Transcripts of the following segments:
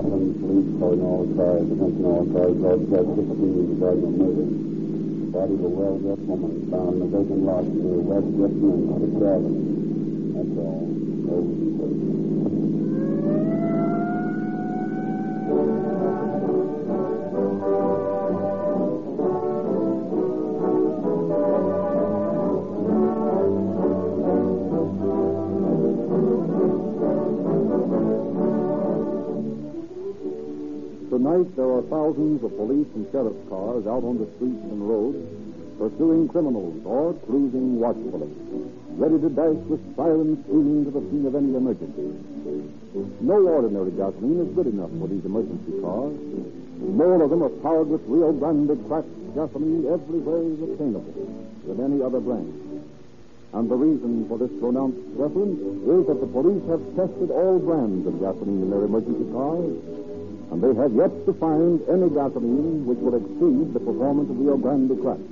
Calling police, cars, attention all cars, road set 16 regarding a murder. The body of a well-dressed woman found in a vacant lot near West Sixth Avenue. That's all. Over. Tonight, there are thousands of police and sheriff's cars out on the streets and roads pursuing criminals or cruising watchfully, ready to dash with sirens screaming to the scene of any emergency. No ordinary gasoline is good enough for these emergency cars. More of them are powered with Rio Grande cracked gasoline everywhere is obtainable than any other brand. And the reason for this pronounced preference is that the police have tested all brands of gasoline in their emergency cars and they have yet to find any gasoline which will exceed the performance of Rio Grande Crack.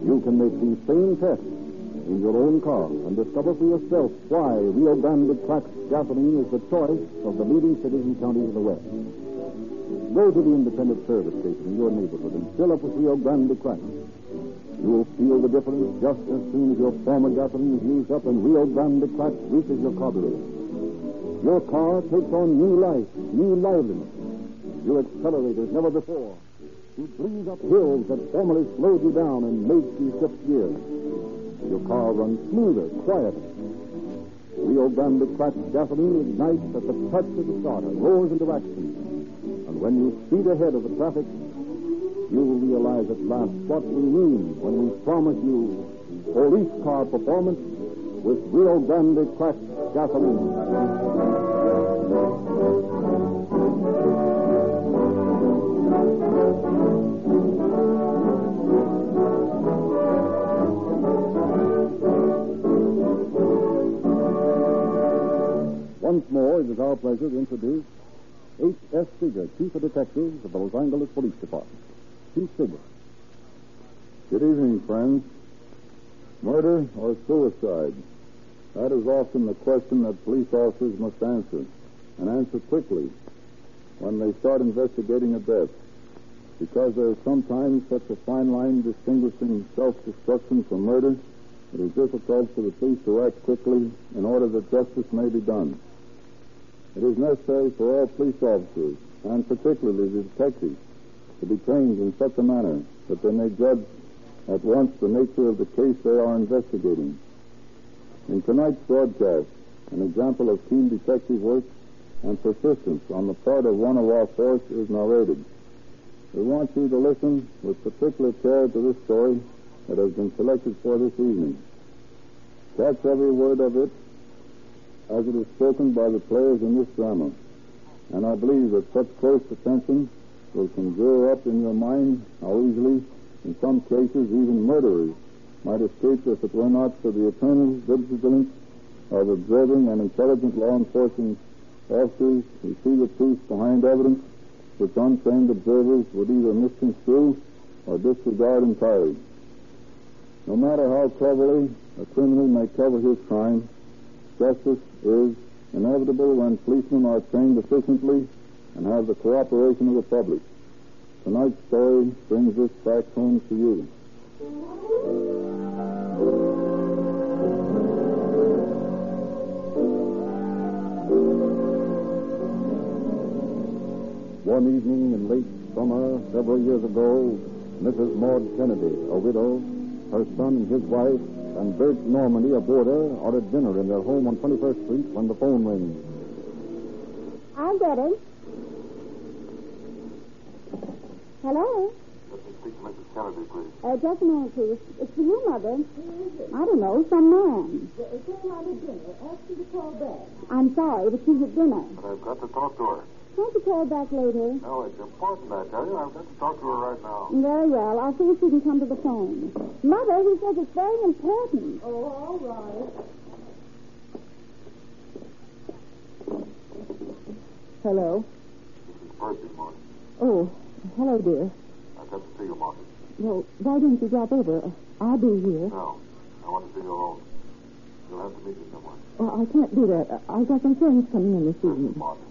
You can make these same tests in your own car and discover for yourself why Rio Grande Crack gasoline is the choice of the leading cities and counties of the West. Go to the independent service station in your neighborhood and fill up with Rio Grande Crack. You will feel the difference just as soon as your former gasoline is used up and Rio Grande Crack reaches your carburetor. Your car takes on new life, new liveliness. You accelerate as never before. You breeze up hills that formerly slowed you down and made you shift gears. Your car runs smoother, quieter. Rio Grande cracked gasoline ignites at the touch of the starter, roars into action. And when you speed ahead of the traffic, you will realize at last what we mean when we promise you police car performance with Rio Grande cracked gasoline. Once more, it is our pleasure to introduce H.S. Seeger, Chief of Detectives of the Los Angeles Police Department. Chief Seeger. Good evening, friends. Murder or suicide? That is often the question that police officers must answer, and answer quickly when they start investigating a death. Because there is sometimes such a fine line distinguishing self-destruction from murder, it is difficult for the police to act quickly in order that justice may be done. It is necessary for all police officers, and particularly the detectives, to be trained in such a manner that they may judge at once the nature of the case they are investigating. In tonight's broadcast, an example of keen detective work and persistence on the part of one of our force is narrated. We want you to listen with particular care to this story that has been selected for this evening. Catch every word of it as it is spoken by the players in this drama. And I believe that such close attention will conjure up in your mind how easily, in some cases, even murderers might escape if it were not for the eternal vigilance of observing and intelligent law enforcement officers who see the truth behind evidence which untrained observers would either misconstrue or disregard entirely. No matter how cleverly a criminal may cover his crime, justice is inevitable when policemen are trained efficiently and have the cooperation of the public. Tonight's story brings this fact home to you. One evening in late summer, several years ago, Mrs. Maud Kennedy, a widow, her son, his wife, and Bert Normandy, a boarder, are at dinner in their home on 21st Street when the phone rings. I'll get him. Hello? Let me speak to Mrs. Kennedy, please. Uh, just a minute, please. It's for you, Mother. Who is it? I don't know, some man. It's came out of dinner. Ask her to call back. I'm sorry, but she's at dinner. But I've got to talk to her. Can't you call back later? No, it's important, I tell you. I've got to talk to her right now. Very well. I'll see if she can come to the phone. Mother, he says it's very important. Oh, all right. Hello. This is Percy, Marty. Oh, hello, dear. I've got to see you, Marty. Well, why don't you drop over? I'll be here. No, I want to see you alone. You'll have to meet me somewhere. Well, I can't do that. I've got some friends coming in this evening. Marty,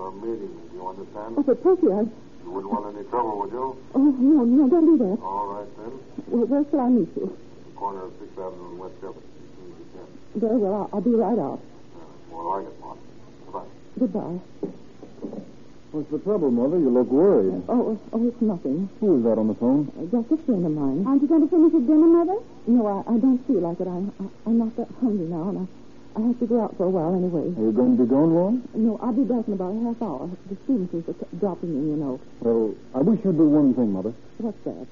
you're meeting me. Do you understand? Oh, but Percy, I... You wouldn't want any trouble, would you? Oh, no, no, don't do that. All right, then. Well, where shall I meet you? The corner of 6th Avenue and West Jefferson, as soon as you can. Very well. I'll, I'll be right out. Uh, more like it, Marty. Goodbye. Goodbye. What's the trouble, Mother? You look worried. Oh, oh, it's nothing. Who is that on the phone? Uh, just a friend of mine. Aren't you going to finish your dinner, Mother? No, I, I don't feel like it. I, I, I'm not that hungry now, and I, I have to go out for a while anyway. Are you going to be gone long? No, I'll be back in about a half hour. The Stevensons are dropping in, you know. Well, I wish you'd do one thing, Mother. What's that?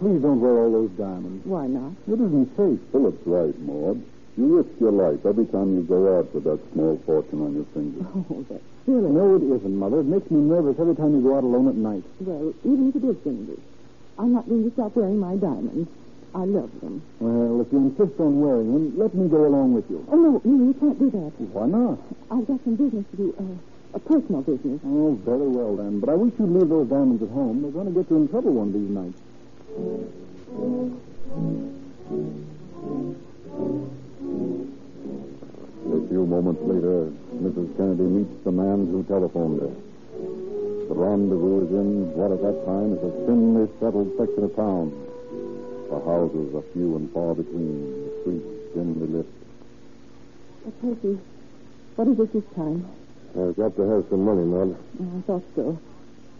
Please don't wear all those diamonds. Why not? It isn't safe. Philip's right, Maud. You risk your life every time you go out with that small fortune on your finger. Oh, that's silly. No, it isn't, Mother. It makes me nervous every time you go out alone at night. Well, even if it is dangerous, I'm not going to stop wearing my diamonds. I love them. Well, if you insist on wearing them, let me go along with you. Oh, no, no, you can't do that. Why not? I've got some business to do, uh, a personal business. Oh, very well then. But I wish you'd leave those diamonds at home. They're going to get you in trouble one of these nights. A few moments later, Mrs. Kennedy meets the man who telephoned her. The rendezvous is in what at that time is a thinly settled section of town. The houses are few and far between, the streets dimly lit. Uh, Percy, what is it this time? I've got to have some money, Maud. Oh, I thought so.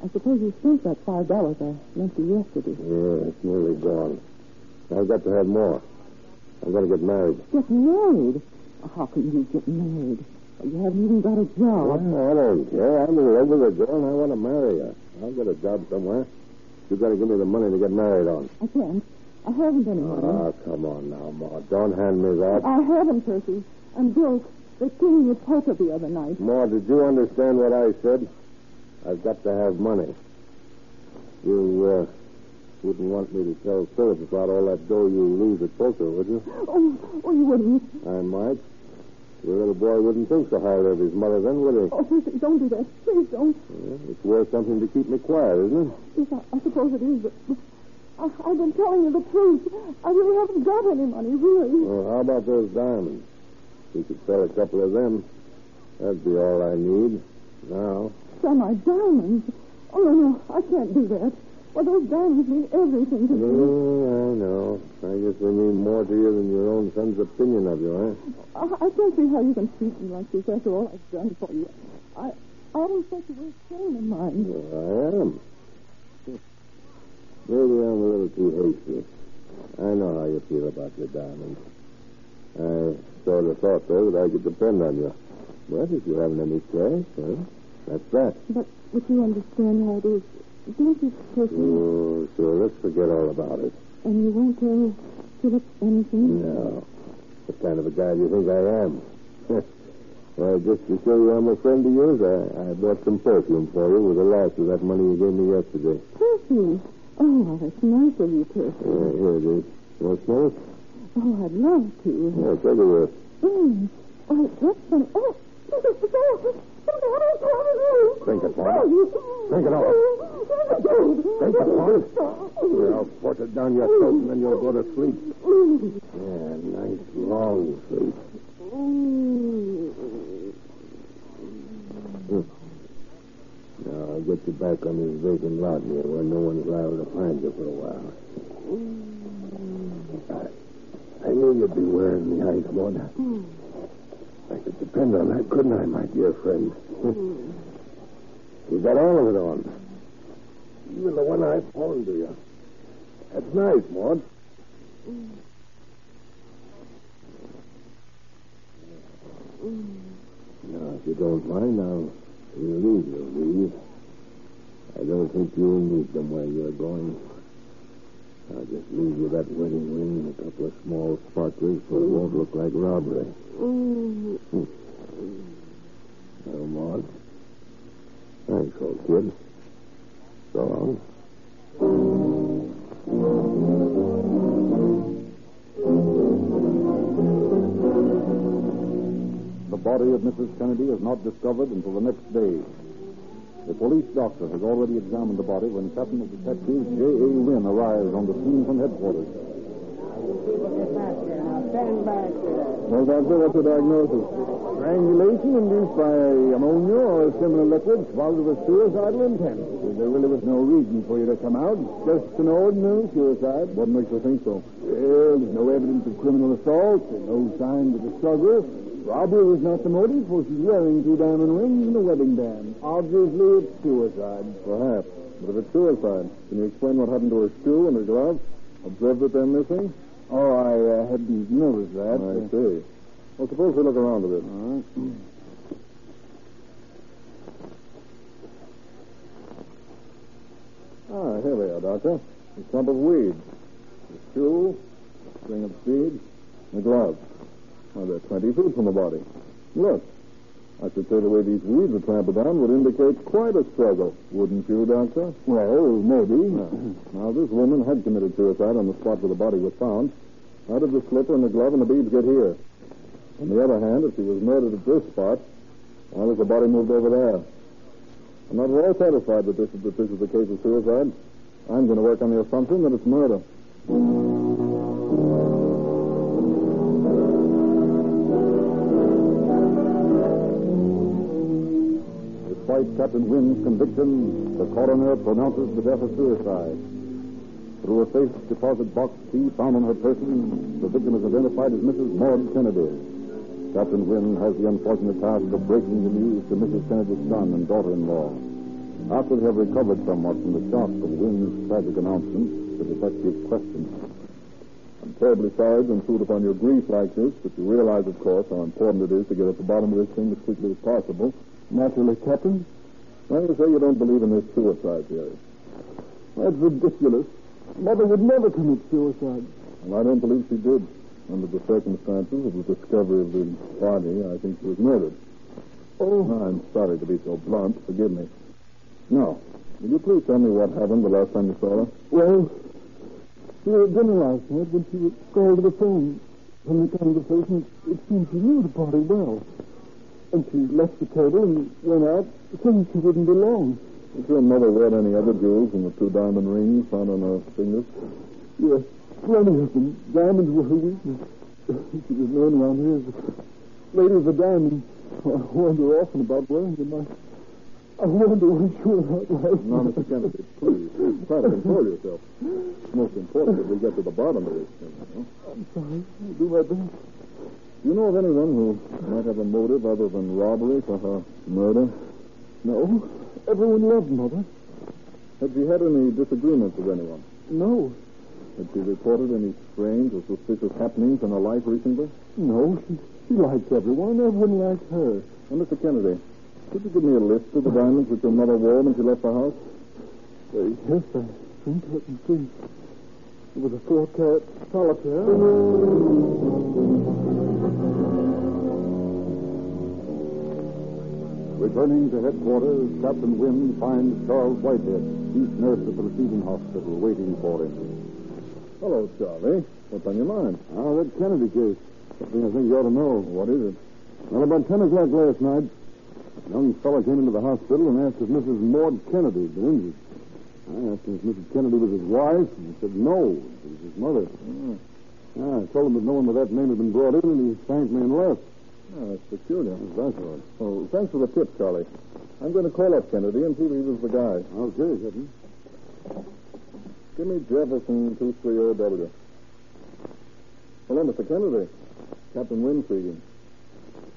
I suppose you spent that five dollars I lent you yesterday. Yeah, it's nearly gone. I've got to have more. I'm going to get married. Get married? How can you get married? You haven't even got a job. I don't care. I'm in love with a girl and I want to marry her. I'll get a job somewhere. You've got to give me the money to get married on. I can't. I haven't any money. Ah, come on now, Maud. Don't hand me that. I haven't, Percy. I'm broke. They cleaned your poker the other night. Maud, did you understand what I said? I've got to have money. You, uh, wouldn't want me to tell Philip about all that dough you lose at poker, would you? Oh, oh, you wouldn't. I might. Your little boy wouldn't think so highly of his mother then, would he? Oh, Percy, don't do that. Please don't. Well, it's worth something to keep me quiet, isn't it? Yes, I, I suppose it is, but, but I, I've been telling you the truth. I really haven't got any money, really. Well, how about those diamonds? We could sell a couple of them. That'd be all I need. Now. Sell my diamonds. Oh, no, no, I can't do that. Well, those diamonds mean everything to me. Oh, I know. I guess they mean more to you than your own son's opinion of you, eh? I, I can't see how you can treat me like this after all I've done for you. I, I always thought you were a friend of mine. Well, I am. Maybe I'm a little too hasty. I know how you feel about your diamonds. I sort of thought, though, that I could depend on you. But if you haven't any cash, well, that's that. But, but you understand how it is. Don't you, Percy? Oh, sure. Let's forget all about it. And you won't tell Philip anything? No. What kind of a guy do you think I am? well, just to show you I'm a friend of yours, I, I bought some perfume for you with the last of that money you gave me yesterday. Percy. Oh, that's nice of you, Percy. Uh, here it is. You want to smell it? Oh, I'd love to. Yeah, a whiff. Mm. Oh, that's fun. Oh, Drink it, Paul. Drink it all. Drink it, Paul. Here, I'll force it down your throat, and then you'll go to sleep. Yeah, nice long sleep. Now, I'll get you back on this vacant lot here where no one's liable to find you for a while. I, I knew you'd be wearing the ice, Maud. I could depend on that, couldn't I, my dear friend? you got all of it on. Even the one I pawned to you. That's nice, Maud. Now, if you don't mind, I'll leave you, leave. I don't think you'll need them where you're going. I'll just leave you that wedding ring and a couple of small sparklers so it won't look like robbery. Mm. Well, Maud. Thanks, old kid. So long. The body of Mrs. Kennedy is not discovered until the next day. The police doctor has already examined the body when Captain of Detectives J.A. Wynn arrives on the scene from headquarters. Stand back there. Well, Doctor, what's the diagnosis? Strangulation induced by ammonia or a similar liquid swallowed with suicidal intent. There really was no reason for you to come out. Just an ordinary suicide. What makes you think so? Well, there's no evidence of criminal assault, no signs of a struggle. Robbery was not the motive, for she's wearing two diamond rings and a wedding band. Obviously, it's suicide. Perhaps. But if it's suicide, can you explain what happened to her shoe and her glove? Observed that they're missing? Oh, I uh, hadn't noticed that. I see. Well, suppose we look around a bit. All right. Ah, here they are, Doctor. A clump of weeds. A shoe, a string of beads, and a glove. Well, they're 20 feet from the body. Look. I should say the way these weeds are trampled down would indicate quite a struggle, wouldn't you, Doctor? Well, maybe. Now, this woman had committed suicide on the spot where the body was found. How did the slipper and the glove and the beads get here? On the other hand, if she was murdered at this spot, why was the body moved over there? I'm not at all satisfied that this, is, that this is a case of suicide. I'm going to work on the assumption that it's murder. Captain Wynn's conviction, the coroner pronounces the death a suicide. Through a safe deposit box key found on her person, the victim is identified as Mrs. Maud Kennedy. Captain Wynn has the unfortunate task of breaking the news to Mrs. Kennedy's son and daughter-in-law. After they have recovered somewhat from the shock of Wynn's tragic announcement, the detective questions. I'm terribly sorry to intrude upon your grief like this, but you realize, of course, how important it is to get at the bottom of this thing as quickly as possible. Naturally, Captain. Now, you say you don't believe in this suicide theory. That's ridiculous. Mother would never commit suicide. Well, I don't believe she did. Under the circumstances of the discovery of the body, I think she was murdered. Oh, I'm sorry to be so blunt. Forgive me. Now, will you please tell me what happened the last time you saw her? well, she was at dinner last night when she was called to the phone. From the conversation, it seemed she knew the body well. And she left the table and went out, saying she wouldn't be long. Did your mother wear any other jewels than the two diamond rings found on her fingers? Yes, plenty of them. Diamonds were her weakness. She was known around here as the lady of the diamonds. I wonder often about wearing them. I, I wonder what she was out like. Now, Mr. Kennedy, please, try to control yourself. It's most important that we get to the bottom of this thing, you know? I'm sorry. I'll do my best. Do you know of anyone who might have a motive other than robbery for her murder? No. Everyone loved Mother. Had she had any disagreements with anyone? No. Had she reported any strange or suspicious happenings in her life recently? No. She, she liked everyone. Everyone liked her. Well, Mr. Kennedy, could you give me a list of the diamonds which your mother wore when she left the house? Uh, yes, I think. Let me see. It was a four carat solitaire. Returning to headquarters, Captain Wynn finds Charles Whitehead, chief nurse at the receiving hospital, waiting for him. Hello, Charlie. What's on your mind? Ah, that Kennedy case. Something I think you ought to know. What is it? Well, about 10 o'clock last night, a young fellow came into the hospital and asked if Mrs. Maud Kennedy had been injured. I asked him if Mrs. Kennedy was his wife, and he said no, it was his mother. Ah, I told him that no one with that name had been brought in, and he thanked me and left. Ah, oh, that's peculiar. That's. Oh, thanks for the tip, Charlie. I'm going to call up Kennedy and see if he was the guy. Oh, okay, Captain. Give me Jefferson 230W. Hello, Mr. Kennedy. Captain Wynn speaking.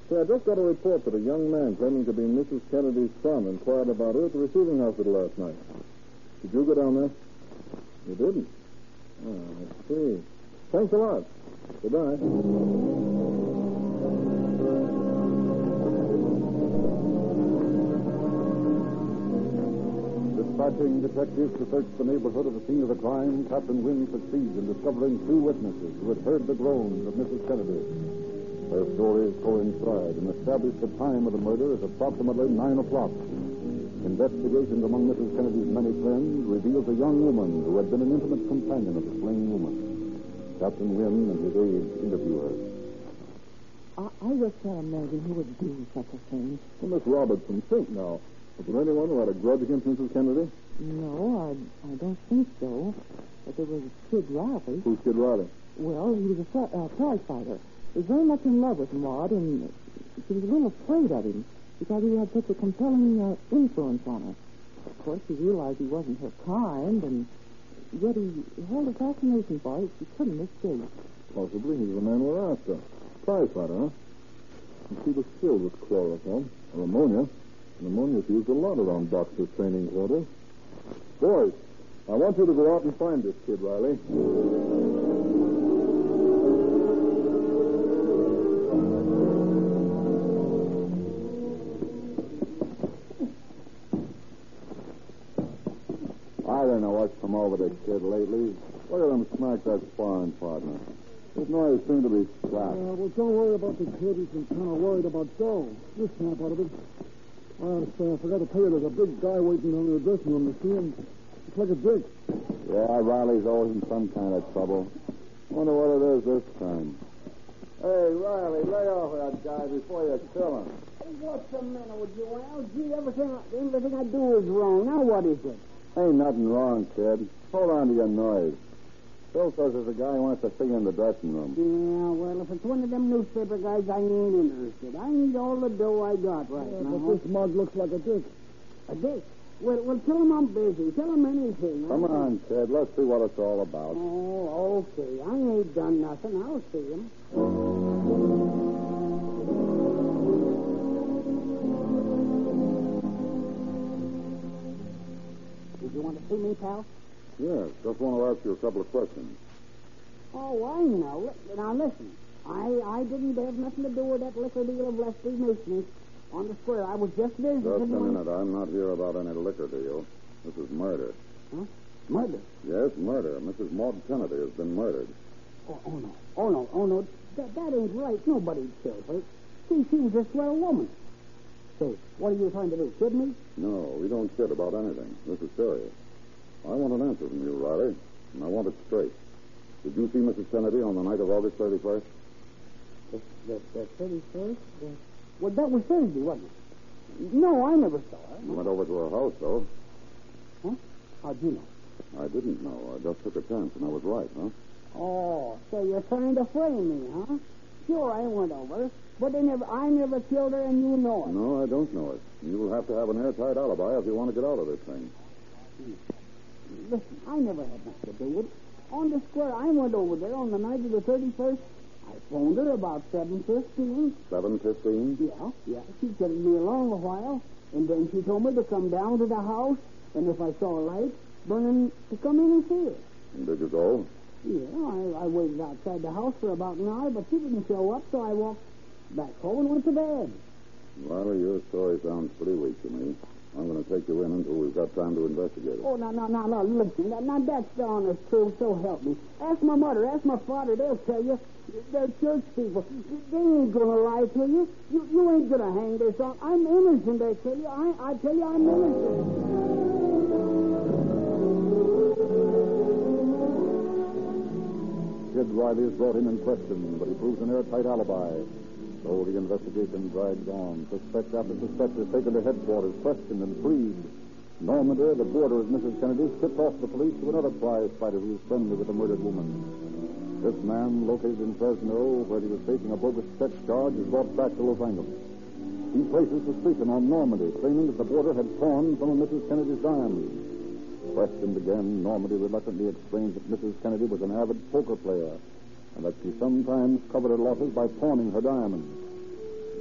Say, I just got a report that a young man claiming to be Mrs. Kennedy's son inquired about her at the receiving hospital last night. Did you go down there? You didn't? Oh, I see. Thanks a lot. Goodbye. Dispatching detectives to search the neighborhood of the scene of the crime, Captain Wynn succeeds in discovering two witnesses who had heard the groans of Mrs. Kennedy. Their stories coincide and establish the time of the murder as approximately 9 o'clock. Investigations among Mrs. Kennedy's many friends reveals a young woman who had been an intimate companion of the slain woman. Captain Wynn and his aides interview her. I, I just can't imagine who would do such a thing. Well, Miss Robertson, think now. Was there anyone who had a grudge against Mrs. Kennedy? No, I, I don't think so. But there was Kid Riley. Who's Kid Riley? Well, he was a uh, prize fighter. He was very much in love with Maud, and she was a little afraid of him because he had such a compelling uh, influence on her. Of course, she realized he wasn't her kind, and yet he held a fascination for her. She couldn't escape. Possibly he's the man we're after. Prize fighter, huh? And she was filled with chloroform, or ammonia. And ammonia's used a lot around boxers' training quarters. Boys, I want you to go out and find this kid, Riley. I don't know what's come over this kid lately. Look at him smack that sparring partner. His noise seemed to be slack. Uh, well, don't worry about the kid. He's been kind of worried about Joe. This snap out of it. I say, uh, I forgot to tell you, there's a big guy waiting down in the dressing room to see him. It's like a dick. Yeah, Riley's always in some kind of trouble. Wonder what it is this time. Hey, Riley, lay off that guy before you kill him. Hey, what's the matter with you, Al? Gee, everything, everything I do is wrong. Now what is it? Ain't nothing wrong, kid. Hold on to your noise. Phil says there's a guy who wants to see you in the dressing room. Yeah, well, if it's one of them newspaper guys, I ain't interested. I need all the dough I got right Yeah, now. but this mug looks like a dick. A dick? Well, well, tell him I'm busy. Tell him anything. Come on, Ted. Let's see what it's all about. Oh, okay. I ain't done nothing. I'll see him. Did you want to see me, pal? Yes, just want to ask you a couple of questions. Oh, I know. Now listen, I I didn't have nothing to do with that liquor deal of Lefty Mason's on the square. I was just visiting. Just a minute. I'm not here about any liquor deal. This is murder. Huh? Murder. Yes, murder. Mrs. Maud Kennedy has been murdered. Oh, oh no. Oh no. Oh no. That that ain't right. Nobody killed her. See, she was a swell woman. Say, what are you trying to do? Kid me? No, we don't kid about anything. This is serious. I want an answer from you, Riley, and I want it straight. Did you see Mrs. Kennedy on the night of August 31st? The the, the thirty first. Well, that was Thursday, wasn't it? No, I never saw her. You went over to her house, though. Huh? How'd you know? I didn't know. I just took a chance, and I was right, huh? Oh, so you're trying to frame me, huh? Sure, I went over, but they never, I never killed her, and you know it. No, I don't know it. You'll have to have an airtight alibi if you want to get out of this thing. Oh, Listen, I never had nothing to do with it. On the square, I went over there on the night of the 31st. I phoned her about 7.15. 7.15? Yeah, yeah. She kept me along a while, and then she told me to come down to the house, and if I saw a light burning, to come in and see her. And did you go? Yeah, I, I waited outside the house for about an hour, but she didn't show up, so I walked back home and went to bed. Riley, your story sounds pretty weak to me. I'm going to take you in until we've got time to investigate it. Oh, now, now, now, now, listen. Now, now that's the honest truth, so help me. Ask my mother, ask my father, they'll tell you. They're church people. They ain't gonna lie to you. You, you ain't gonna hang this on. I'm innocent, they tell you. I, I tell you, I'm innocent. Kid Riley is brought in and questioned, but he proves an airtight alibi. So the investigation drags on. Suspect after suspect is taken to headquarters, questioned and freed. Normandy, the boarder of Mrs. Kennedy, tipped off the police to another prize fighter who was friendly with the murdered woman. This man, located in Fresno, where he was facing a bogus sex charge, is brought back to Los Angeles. He places suspicion on Normandy, claiming that the boarder had pawned some of Mrs. Kennedy's diamonds. Questioned again, Normandy reluctantly explains that Mrs. Kennedy was an avid poker player and that she sometimes covered her losses by pawning her diamonds.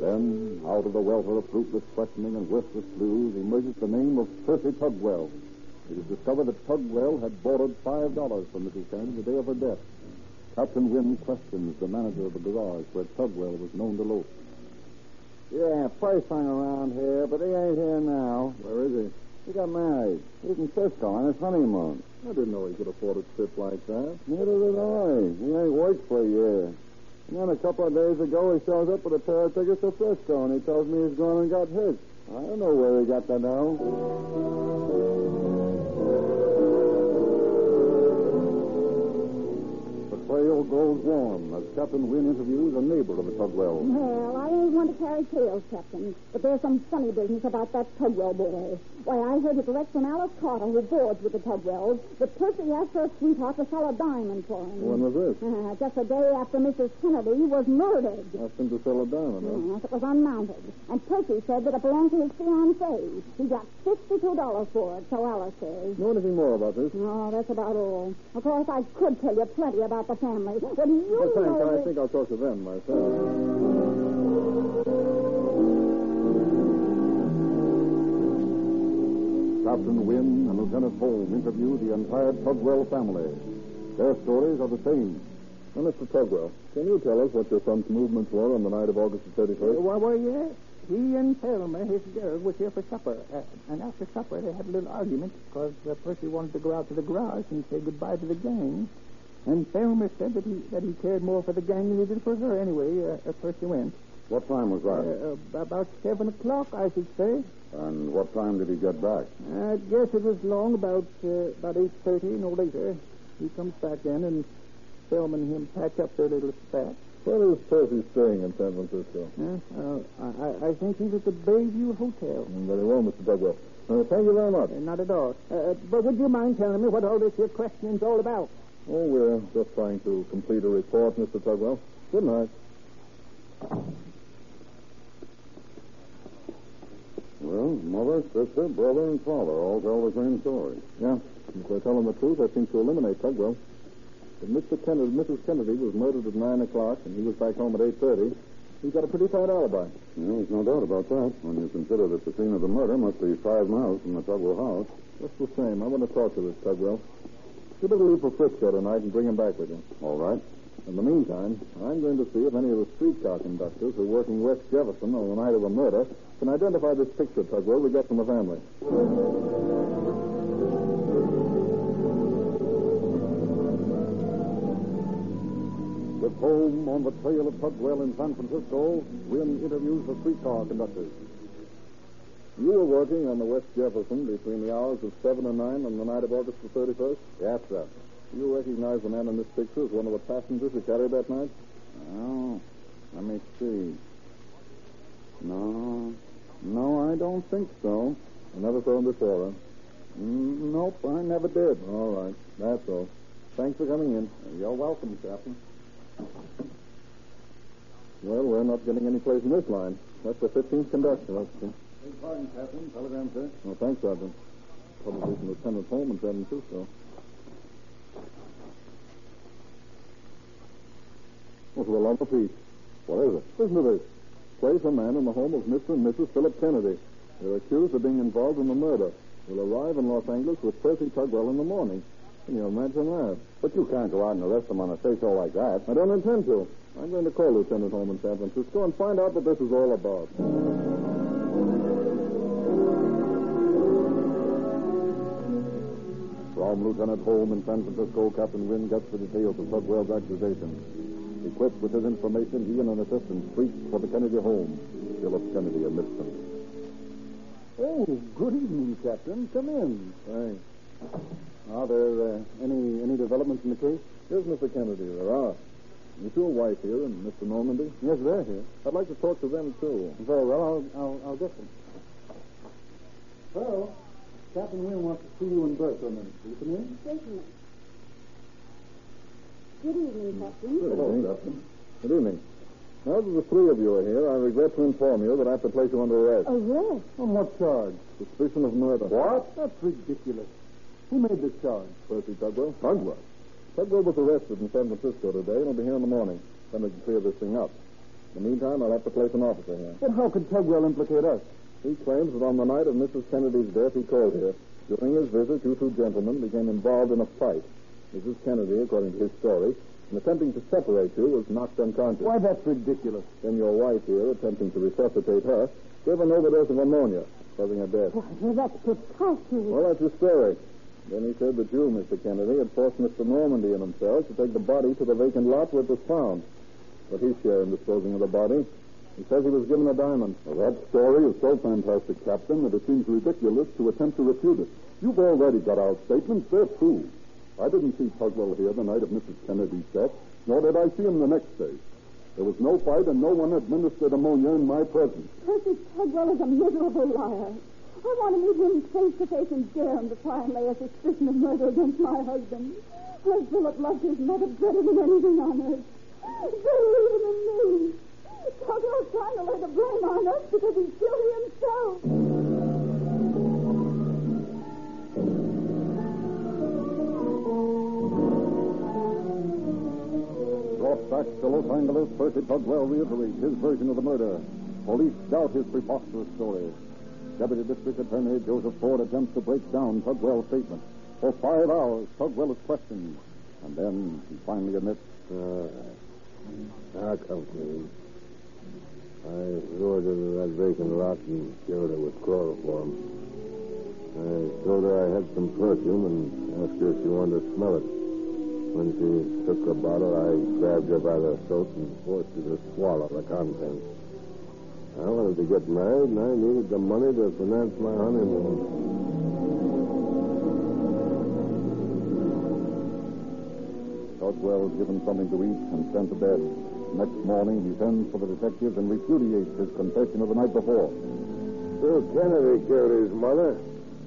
Then, out of the welter of fruitless questioning and worthless clues, emerges the name of Percy Tugwell. It is discovered that Tugwell had borrowed $5 from Mrs. Kennedy the day of her death. Captain Wynn questions the manager of the garage where Tugwell was known to loaf. Yeah, Price hung around here, but he ain't here now. Where is he? He got married. He's in Cisco on his honeymoon. I didn't know he could afford a trip like that. Neither did I. He ain't worked for a year. And then a couple of days ago, he shows up with a pair of tickets to Frisco, and he tells me he's gone and got hitched. I don't know where he got that now. Trail grows warm as Captain Wynn interviews a neighbor of the Tugwell. Well, I ain't one to carry tales, Captain, but there's some funny business about that Tugwell boy. Why, I heard it direct from Alice Carter, who boards with the Tugwells, that Percy asked her sweetheart to sell a diamond for him. When was this? Uh, just a day after Mrs. Kennedy was murdered. Asked him to sell a diamond, huh? Yes, it was unmounted. And Percy said that it belonged to his fiancée. He got $52 for it, so Alice says. Know anything more about this? No, that's about all. Of course, I could tell you plenty about the family. But you Well, thanks. know... I think I'll talk to them myself. Captain Wynn and Lieutenant Holmes interview the entire Tugwell family. Their stories are the same. Now, Mr. Tugwell, can you tell us what your son's movements were on the night of August the 31st? Well, well, yeah. He and Thelma, his girl, was here for supper. Uh, and after supper, they had a little argument because uh, Percy wanted to go out to the garage and say goodbye to the gang. And Thelma said that he that he cared more for the gang than he did for her. Anyway, uh, first he went. What time was Uh, that? uh, about seven o'clock, I should say. And what time did he get back? I guess it was long, about uh, about eight thirty, no later. He comes back in, and Thelma and him patch up their little spat. Where is Percy staying in San Francisco? Uh, uh, I, I think he's at the Bayview Hotel. Mm, Very well, Mr. Tugwell. Uh, thank you very much. Uh, not at all. Uh, uh, but would you mind telling me what all this here questioning's all about? Oh, we're just trying to complete a report, Mr. Tugwell. Good night. Well, mother, sister, brother, and father all tell the same story. Yeah. If they're telling the truth, that seems to eliminate Tugwell. If Mr. Kennedy, Mrs. Kennedy was murdered at 9 o'clock and he was back home at 8.30, he's got a pretty tight alibi. Yeah, there's no doubt about that when you consider that the scene of the murder must be five miles from the Tugwell house. Just the same, I want to talk to this Tugwell. You better leave for Frisco tonight and bring him back with you. All right. In the meantime, I'm going to see if any of the streetcar conductors who are working West Jefferson on the night of the murder can identify this picture, of Tugwell, we got from the family. With Holmes on the trail of Tugwell in San Francisco, Wynn interviews the streetcar conductors. You were working on the West Jefferson between the hours of 7 and 9 on the night of August the 31st? Yes, sir. Do you recognize the man in this picture as one of the passengers who carried that night? Oh, let me see. No, no, I don't think so. I never saw him before, huh? Mm, nope, I never did. All right, that's all. Thanks for coming in. You're welcome, Captain. Well, we're not getting any place in this line. That's the 15th conductor. Beg pardon, Captain. Telegram, sir. Well, thanks, Sergeant. Probably from Lieutenant Holmes in San Francisco. What's the lump of peace? What is it? Listen to this. Place a man in the home of Mr. and Mrs. Philip Kennedy. They're accused of being involved in the murder. Will arrive in Los Angeles with Percy Tugwell in the morning. Can you imagine that? But you can't go out and arrest them on a say-so like that. I don't intend to. I'm going to call Lieutenant Holmes in San Francisco and find out what this is all about. Lieutenant Holmes in San Francisco, Captain Wynn gets the details of Tugwell's accusations. Equipped with his information, he and an assistant reach for the Kennedy home. Philip Kennedy amidst them. Oh, good evening, Captain. Come in. Thanks. Are there uh, any any developments in the case? Yes, Mr. Kennedy, there are. Is your wife here and Mr. Normandy? Yes, they're here. I'd like to talk to them, too. Very well. I'll I'll, I'll get them. Well, Captain Wynn wants to see you in Bertha for a minute. Will you come in? Certainly. Good evening, Captain. Good evening. Captain. Good evening. Now that the three of you are here, I regret to inform you that I have to place you under arrest. Oh, arrest? On what charge? Suspicion of murder. What? That's ridiculous. Who made this charge? Percy Tugwell? Tugwell? Tugwell was arrested in San Francisco today and will be here in the morning. Then we can clear this thing up. In the meantime, I'll have to place an officer here. But how could Tugwell implicate us? He claims that on the night of Mrs. Kennedy's death, he called here. During his visit, you two gentlemen became involved in a fight. Mrs. Kennedy, according to his story, in attempting to separate you, was knocked unconscious. Why, that's ridiculous. Then your wife here, attempting to resuscitate her, gave an overdose of ammonia. causing her death. Why, that's preposterous. Well, that's the story. Then he said that you, Mr. Kennedy, had forced Mr. Normandy and himself to take the body to the vacant lot where it was found. But his share in disposing of the body, he says he was given a diamond. Well, that story is so fantastic, Captain, that it seems ridiculous to attempt to refute it. You've already got our statements. They're true. I didn't see Tugwell here the night of Mrs. Kennedy's death, nor did I see him the next day. There was no fight, and no one administered ammonia in my presence. Percy Tugwell is a miserable liar. I want to meet him face to face and dare him to try and lay a suspicion of murder against my husband. As Philip loved his mother better than anything on earth. Believe him in me. Tugwell's trying to lay the blame on us because he's guilty himself. Brought back to Los Angeles, Percy Tugwell reiterates his version of the murder. Police doubt his preposterous story. Deputy District Attorney Joseph Ford attempts to break down Tugwell's statement. For five hours, Tugwell is questioned. And then he finally admits. Uh, now come clean. I lured her to that vacant lot and killed her with chloroform. I told her I had some perfume and asked her if she wanted to smell it. When she took the bottle, I grabbed her by the throat and forced her to swallow the contents. I wanted to get married, and I needed the money to finance my honeymoon. Tugwell is given something to eat and sent to bed. Next morning, he sends for the detectives and repudiates his confession of the night before. Bill Kennedy killed his mother.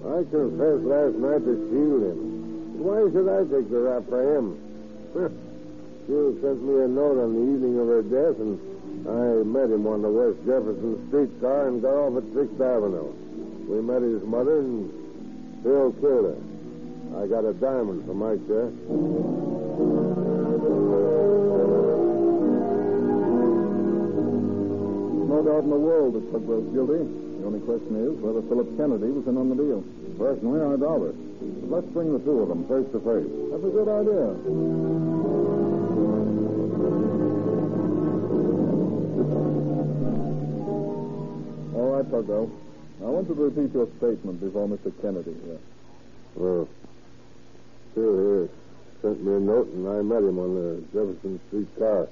I confessed last night to shield him. Why should I take the rap for him? Jill sent me a note on the evening of her death, and I met him on the West Jefferson streetcar and got off at Sixth Avenue. We met his mother, and Bill killed her. I got a diamond for my share. No doubt in the world that Tugwell's guilty. The only question is whether Philip Kennedy was in on the deal. Personally, I doubt it. But let's bring the two of them face to face. That's a good idea. All right, Tugwell. I want you to repeat your statement before Mr. Kennedy. Well, Bill here sent me a note, and I met him on the Jefferson Street car.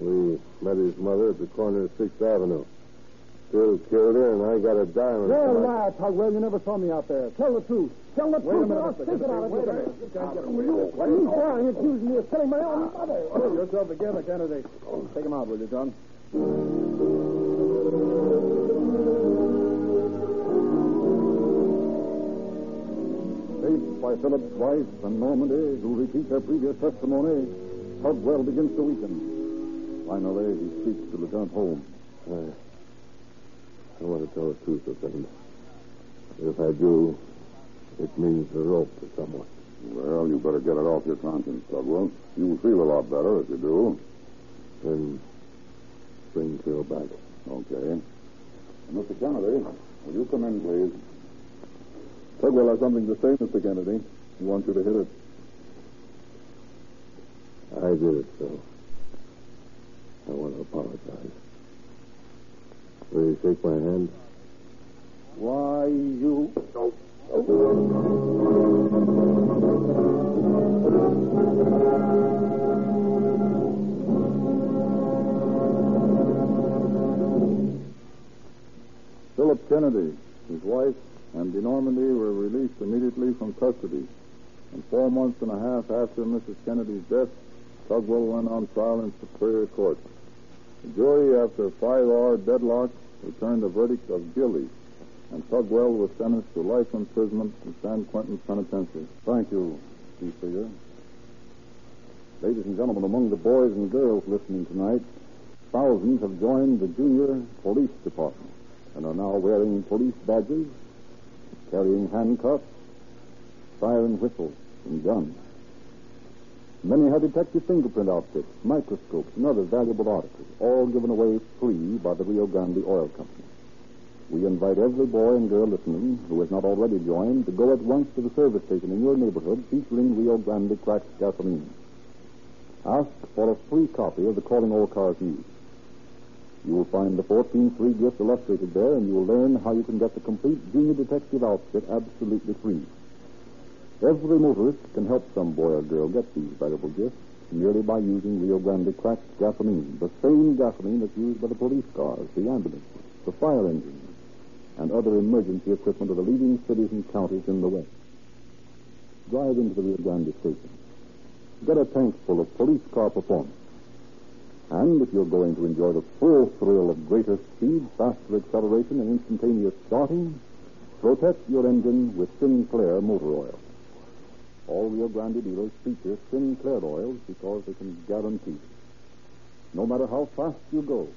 We met his mother at the corner of Sixth Avenue. Bill killed her, and I got a diamond. You're a my- liar, Tugwell. You never saw me out there. Tell the truth. Tell the Wait truth. minute, or I'll stick it out of Wait a you. minute. You can't get away You, with this. you lying, accusing me of killing my own ah, mother. Pull yourself together, Kennedy. Take him out, will you, John? Faced by Philip's wife and Normandy, who repeat their previous testimony, Tugwell begins to weaken. Finally, he speaks to Lieutenant Holmes. I, I want to tell the truth, Lieutenant. If I do, it means the rope to someone. Well, you better get it off your conscience, Tugwell. You'll feel a lot better if you do. Then bring Phil back. Okay. Mr. Kennedy, will you come in, please? Tugwell has something to say, Mr. Kennedy. He wants you to hit it. I did it, Phil. I want to apologize. Will you shake my hand? Why, you. Philip Kennedy, his wife, and De Normandy were released immediately from custody. And four months and a half after Mrs. Kennedy's death, Tugwell went on trial in Superior Court. The jury, after a five-hour deadlock, returned a verdict of guilty, and Tugwell was sentenced to life imprisonment in San Quentin Penitentiary. Thank you, Chief Seeger. Ladies and gentlemen, among the boys and girls listening tonight, thousands have joined the Junior Police Department and are now wearing police badges, carrying handcuffs, siren whistles, and guns. Many have detective fingerprint outfits, microscopes, and other valuable articles, all given away free by the Rio Grande Oil Company. We invite every boy and girl listening who has not already joined to go at once to the service station in your neighborhood featuring Rio Grande cracked gasoline. Ask for a free copy of the Calling All Cars News. You will find the 14 free gifts illustrated there, and you will learn how you can get the complete junior detective outfit absolutely free. Every motorist can help some boy or girl get these valuable gifts merely by using Rio Grande cracked gasoline, the same gasoline that's used by the police cars, the ambulances, the fire engines, and other emergency equipment of the leading cities and counties in the West. Drive into the Rio Grande station. Get a tank full of police car performance. And if you're going to enjoy the full thrill of greater speed, faster acceleration, and instantaneous starting, protect your engine with Sinclair motor oil. All Rio Grande dealers feature Sinclair oils because they can guarantee. No matter how fast you go,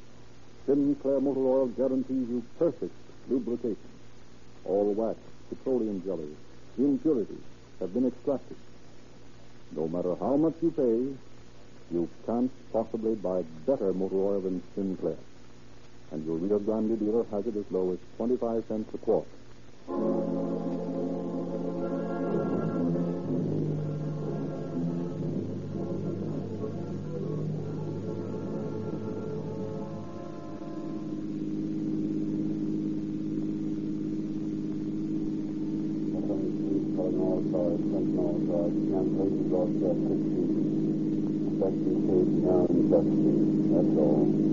Sinclair motor oil guarantees you perfect lubrication. All wax, petroleum jelly, impurities have been extracted. No matter how much you pay, you can't possibly buy better motor oil than Sinclair. And your Rio Grande dealer has it as low as 25 cents a quart. That's all.